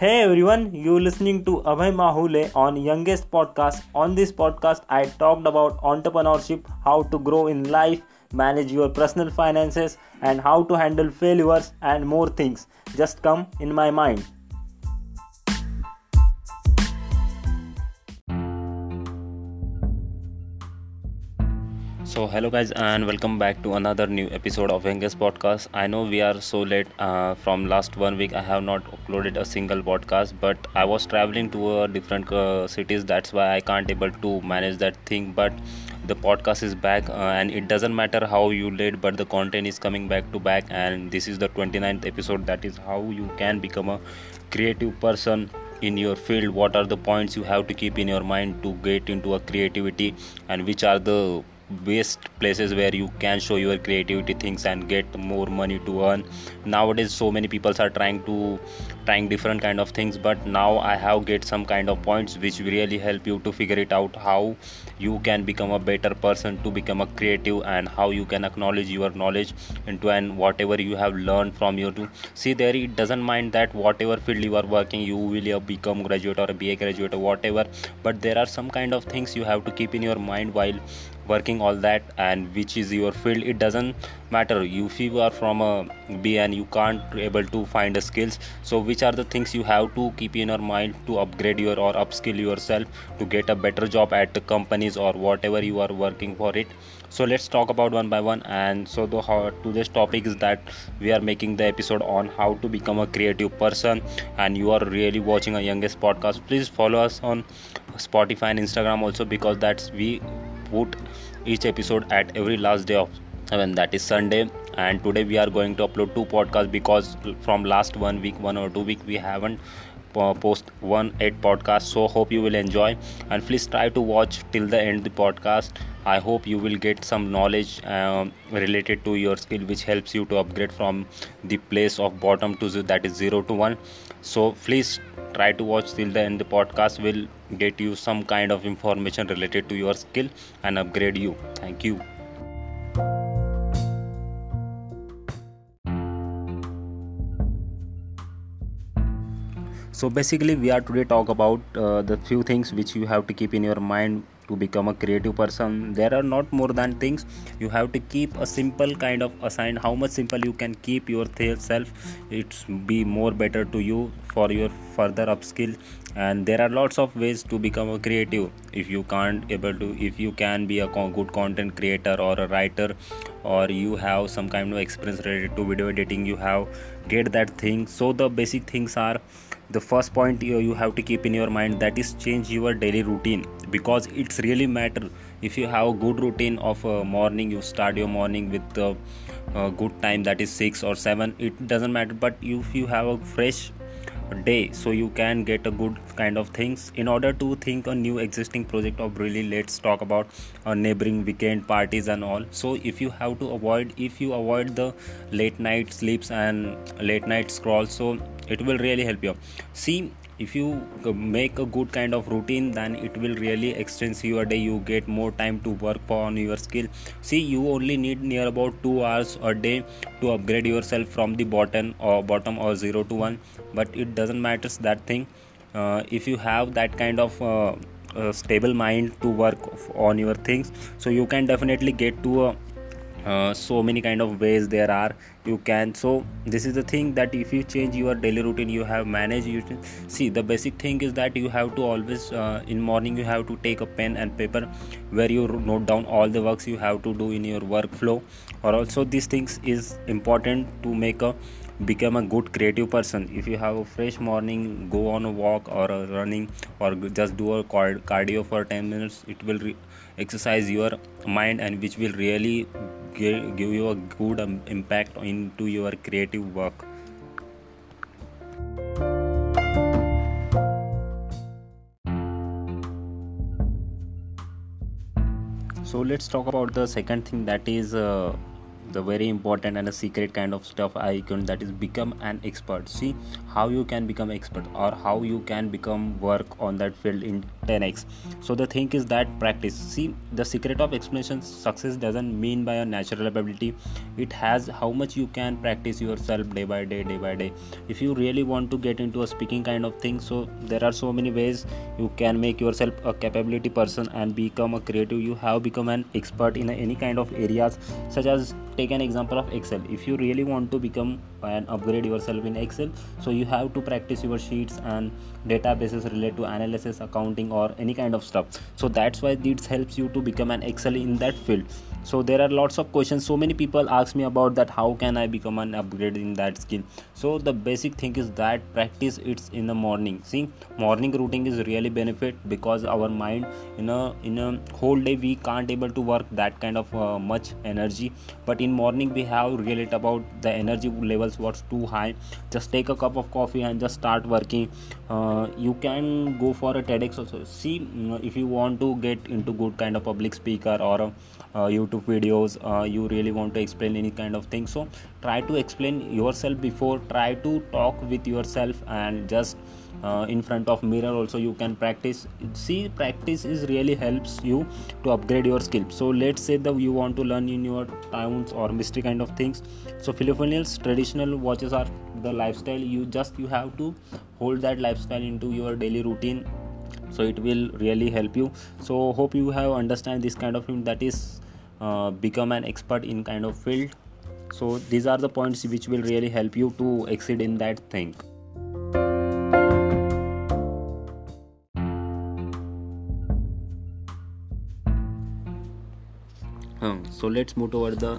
Hey everyone, you listening to Abhay Mahule on Youngest Podcast. On this podcast, I talked about entrepreneurship, how to grow in life, manage your personal finances, and how to handle failures and more things. Just come in my mind. So hello guys and welcome back to another new episode of Youngest Podcast. I know we are so late uh, from last one week. I have not uploaded a single podcast, but I was traveling to a different uh, cities. That's why I can't able to manage that thing. But the podcast is back, uh, and it doesn't matter how you late, but the content is coming back to back. And this is the 29th episode. That is how you can become a creative person in your field what are the points you have to keep in your mind to get into a creativity and which are the best places where you can show your creativity things and get more money to earn. Nowadays so many people are trying to trying different kind of things but now i have get some kind of points which really help you to figure it out how you can become a better person to become a creative and how you can acknowledge your knowledge into and whatever you have learned from your to. See there it doesn't mind that whatever field you are working you will become graduate or be a graduate or whatever but there are some kind of things you have to keep in your mind while working all that and which is your field it doesn't matter. If you are from a b and you can't able to find the skills so which are the things you have to keep in your mind to upgrade your or upskill yourself to get a better job at the companies or whatever you are working for it? So let's talk about one by one. And so the how today's topic is that we are making the episode on how to become a creative person. And you are really watching a youngest podcast. Please follow us on spotify and instagram also because that's we put each episode at every last day of when that is sunday. And today we are going to upload two podcasts because from last one week one or two week we haven't uh, post one eight podcast so hope you will enjoy. And please try to watch till the end the podcast i hope you will get some knowledge um, related to your skill which helps you to upgrade from the place of bottom to that is 0 to 1 so please try to watch till the end. The podcast will get you some kind of information related to your skill and upgrade you. Thank you. So basically we are today talk about uh, the few things which you have to keep in your mind to become a creative person. There are not more than things. You have to keep a simple kind of assign. How much simple you can keep yourself it's be more better to you for your further upskill. And there are lots of ways to become a creative. If you can't able to if you can be a good content creator or a writer or you have some kind of experience related to video editing you have get that thing. So the basic things are the first point you, have to keep in your mind that is change your daily routine. Because it's really matter if you have a good routine of a morning you start your morning with a, a good time that is 6 or 7 it doesn't matter. But if you have a fresh day so you can get a good kind of things. In order to think a new existing project of really let's talk about a neighboring weekend parties and all. So if you have to avoid if you avoid the late night sleeps and late night scroll so it will really help you. See if you make a good kind of routine then it will really extend your day. You get more time to work on your skill. See you only need near about 2 hours a day to upgrade yourself from the bottom or bottom or 0 to 1 but it doesn't matter that thing. Uh, if you have that kind of uh, uh, stable mind to work on your things so you can definitely get to a uh, so many kind of ways there are. You can so this is the thing that if you change your daily routine you have managed you see the basic thing is that you have to always uh, in morning you have to take a pen and paper where you note down all the works you have to do in your workflow. Or also these things is important to make a become a good creative person. If you have a fresh morning go on a walk or a running or just do a cardio for 10 minutes it will re- exercise your mind and which will really give, give you a good um, impact into your creative work. So let's talk about the second thing that is uh, the very important and a secret kind of stuff i can that is become an expert. See how you can become expert or how you can become work on that field in 10x so the thing is that practice. See the secret of explanation success doesn't mean by a natural ability. It has how much you can practice yourself day by day day by day. If you really want to get into a speaking kind of thing so there are so many ways you can make yourself a capability person and become a creative. You have become an expert in any kind of areas such as take an example of excel. If you really want to become and upgrade yourself in excel. So you have to practice your sheets and databases related to analysis accounting or any kind of stuff. So that's why this helps you to become an excel in that field. So there are lots of questions. So many people ask me about that how can i become an upgrade in that skill? So the basic thing is that practice it's in the morning. See morning routine is really benefit because our mind in a in a whole day we can't able to work that kind of uh, much energy. But in morning we have relate about the energy levels what's too high. Just take a cup of coffee and just start working uh, you can go for a tedx also. See if you want to get into good kind of public speaker or uh, youtube videos uh, you really want to explain any kind of thing. So try to explain yourself before. Try to talk with yourself and just uh, in front of mirror also you can practice. See practice is really helps you to upgrade your skill. So let's say that you want to learn in your towns or mystery kind of things. So Filipinos traditional watches are the lifestyle you just you have to hold that lifestyle into your daily routine. So it will really help you. So hope you have understand this kind of thing that is uh, become an expert in kind of field. So these are the points which will really help you to exceed in that thing. So let's move toward the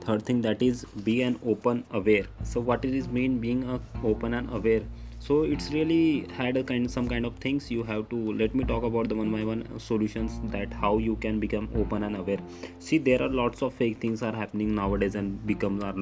third thing that is be an open aware. So what it is mean being a open and aware? So it's really had a kind some kind of things you have to let me talk about the one by one solutions that how you can become open and aware. See there are lots of fake things are happening nowadays and become are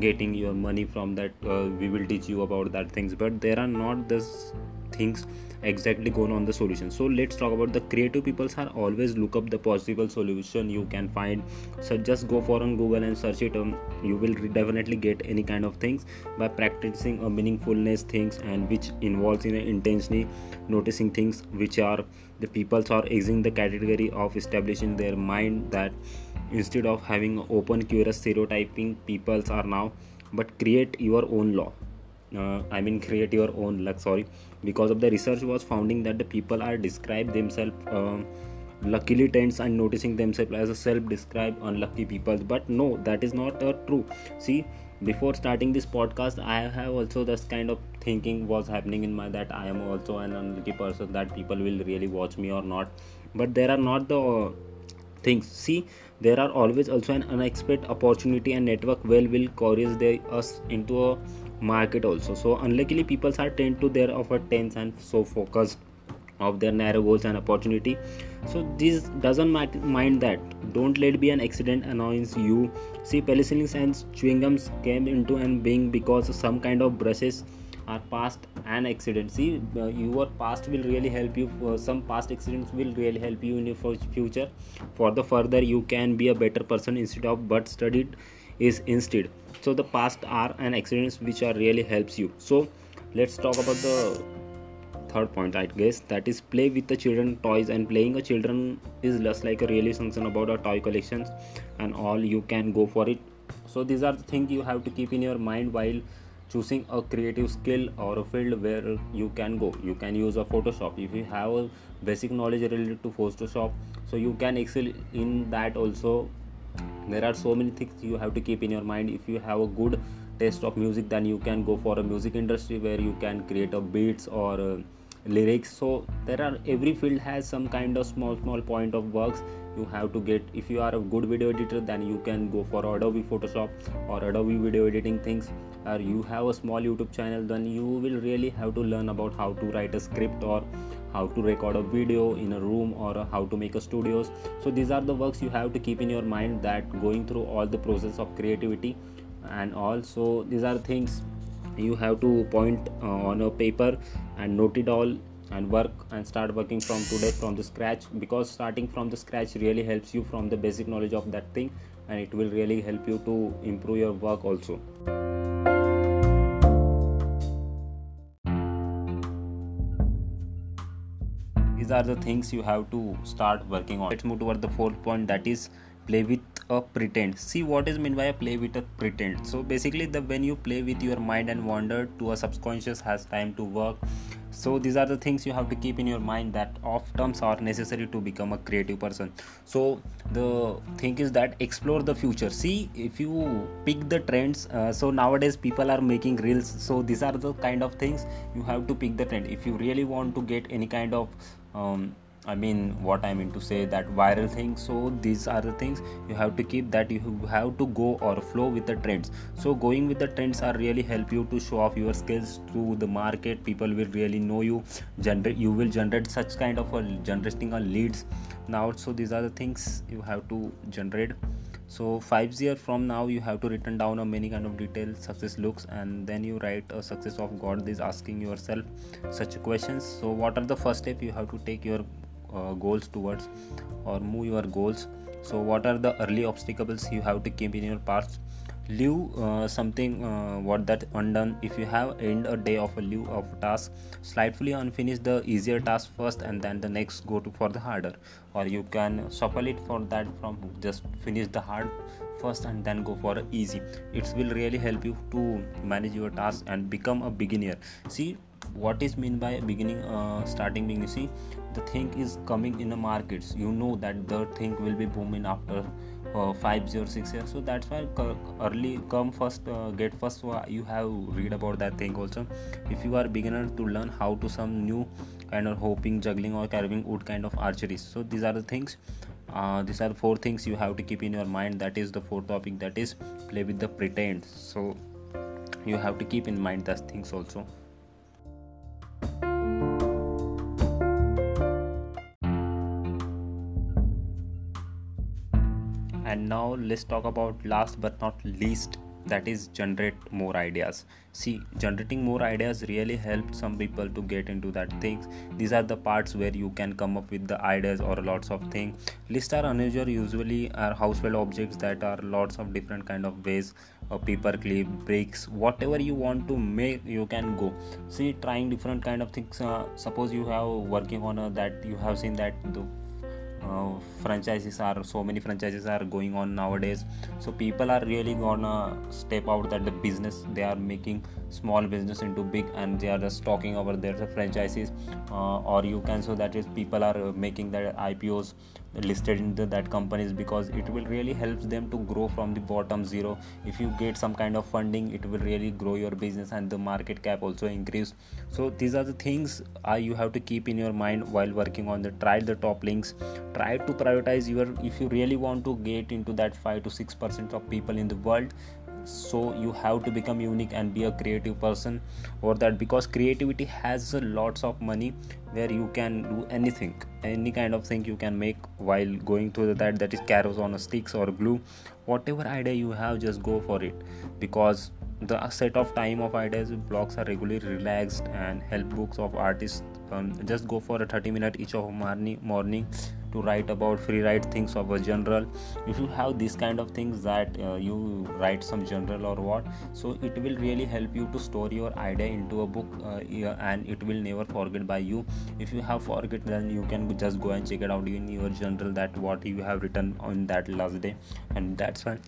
getting your money from that uh, we will teach you about that things. But there are not this things exactly going on the solution. So let's talk about the creative peoples are always look up the possible solution you can find. So just go for on google and search it um, you will definitely get any kind of things by practicing a meaningfulness things and which involves in intentionally noticing things which are the peoples are exiting the category of establishing their mind that instead of having open curious stereotyping peoples are now but create your own law uh, i mean create your own luck sorry. Because of the research was finding that the people are describe themselves uh, luckily tense and noticing themselves as a self-described unlucky people. But no that is not uh, true. See before starting this podcast i have also this kind of thinking was happening in my that i am also an unlucky person that people will really watch me or not. But there are not the uh, things. See there are always also an unexpected opportunity and network well will carry us into a market also. So unluckily people are tend to their offer tense and so focused of their narrow goals and opportunity. So this doesn't mind that. Don't let be an accident annoys you. See penicillins and chewing gums came into and being because some kind of brushes are past an accident. See uh, your past will really help you for some past accidents will really help you in your future. For the further you can be a better person instead of but studied is instead. So the past are an experience which are really helps you. So let's talk about the third point i guess. That is play with the children toys and playing a children is less like a really function about our toy collections and all you can go for it. So these are the things you have to keep in your mind while choosing a creative skill or a field where you can go. You can use a photoshop. If you have a basic knowledge related to photoshop so you can excel in that also there are so many things you have to keep in your mind. If you have a good taste of music then you can go for a music industry where you can create a beats or uh, lyrics. So there are every field has some kind of small small point of works you have to get. If you are a good video editor then you can go for adobe photoshop or adobe video editing things. Or you have a small youtube channel then you will really have to learn about how to write a script or how to record a video in a room or how to make a studios. So these are the works you have to keep in your mind that going through all the process of creativity. And also these are things you have to point uh, on a paper and note it all and work and start working from today from the scratch because starting from the scratch really helps you from the basic knowledge of that thing and it will really help you to improve your work also these are the things you have to start working on. Let's move toward the fourth point that is play with a pretend. See what is meant by a play with a pretend. So basically the when you play with your mind and wander to a subconscious has time to work. So these are the things you have to keep in your mind that off terms are necessary to become a creative person. So the thing is that explore the future. See if you pick the trends uh, so nowadays people are making reels. So these are the kind of things you have to pick the trend. If you really want to get any kind of um, I mean, what I mean to say that viral thing. So these are the things you have to keep that you have to go or flow with the trends. So going with the trends are really help you to show off your skills to the market. People will really know you. Generate you will generate such kind of a generating a leads now. So these are the things you have to generate so five years from now you have to written down a many kind of detailed success looks and then you write a success of god is asking yourself such questions. So what are the first step you have to take your uh, goals towards or move your goals? So what are the early obstacles you have to keep in your path leave uh, something uh, what that undone. If you have end a day of a leave of task slightly unfinish the easier task first and then the next go to for the harder. Or you can shuffle it for that from just finish the hard first and then go for easy. It will really help you to manage your task and become a beginner. See what is mean by beginning uh, starting beginning? See the thing is coming in the markets. You know that the thing will be booming after uh, five years six years. So that's why early come first uh, get first you have read about that thing also. If you are beginner to learn how to some new kind of hoping juggling or carving wood kind of archery so these are the things uh, these are four things you have to keep in your mind. That is the fourth topic that is play with the pretend. So you have to keep in mind those things also and now let's talk about last but not least that is generate more ideas. See generating more ideas really helps some people to get into that things. These are the parts where you can come up with the ideas or lots of things list are unusual usually are household objects that are lots of different kind of ways a paper clip bricks whatever you want to make you can go. See trying different kind of things uh, suppose you have working on a, that you have seen that the uh, franchises are so many franchises are going on nowadays. So people are really gonna step out that the business they are making small business into big and they are just talking over their franchises. Uh, or you can so that is people are making their ipos listed in the, that companies because it will really help them to grow from the bottom zero. If you get some kind of funding it will really grow your business and the market cap also increase. So these are the things uh, you have to keep in your mind while working on the try the top links. Try to prioritize your if you really want to get into that 5 to 6 percent of people in the world so you have to become unique and be a creative person or that because creativity has lots of money where you can do anything. Any kind of thing you can make while going through that that is carrots on a sticks or glue. Whatever idea you have just go for it because the set of time of ideas blocks are regularly relaxed and help books of artists um, just go for a 30 minute each of morning morning to write about free write things of a general. If you have these kind of things that uh, you write some general or what so it will really help you to store your idea into a book uh, and it will never forget by you. If you have forget then you can just go and check it out in your general that what you have written on that last day and that's why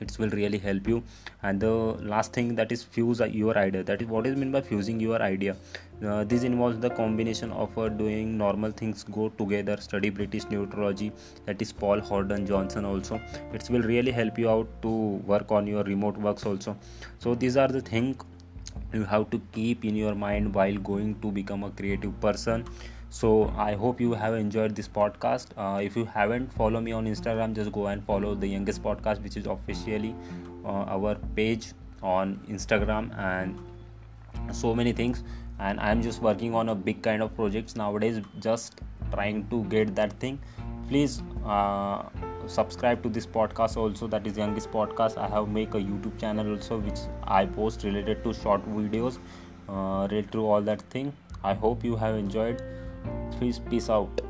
it will really help you. And the last thing that is fuse your idea. That is what is meant by fusing your idea. Uh, this involves the combination of uh, doing normal things go together study british neurology. That is paul howard-jones also. It will really help you out to work on your remote works also. So these are the things you have to keep in your mind while going to become a creative person so i hope you have enjoyed this podcast. Uh, if you haven't follow me on instagram. Just go and follow the youngest podcast which is officially uh, our page on instagram and so many things. And i'm just working on a big kind of projects nowadays just trying to get that thing. Please uh, subscribe to this podcast also. That is youngest podcast. I have make a youtube channel also which i post related to short videos uh, related to all that thing. I hope you have enjoyed Peace, peace out.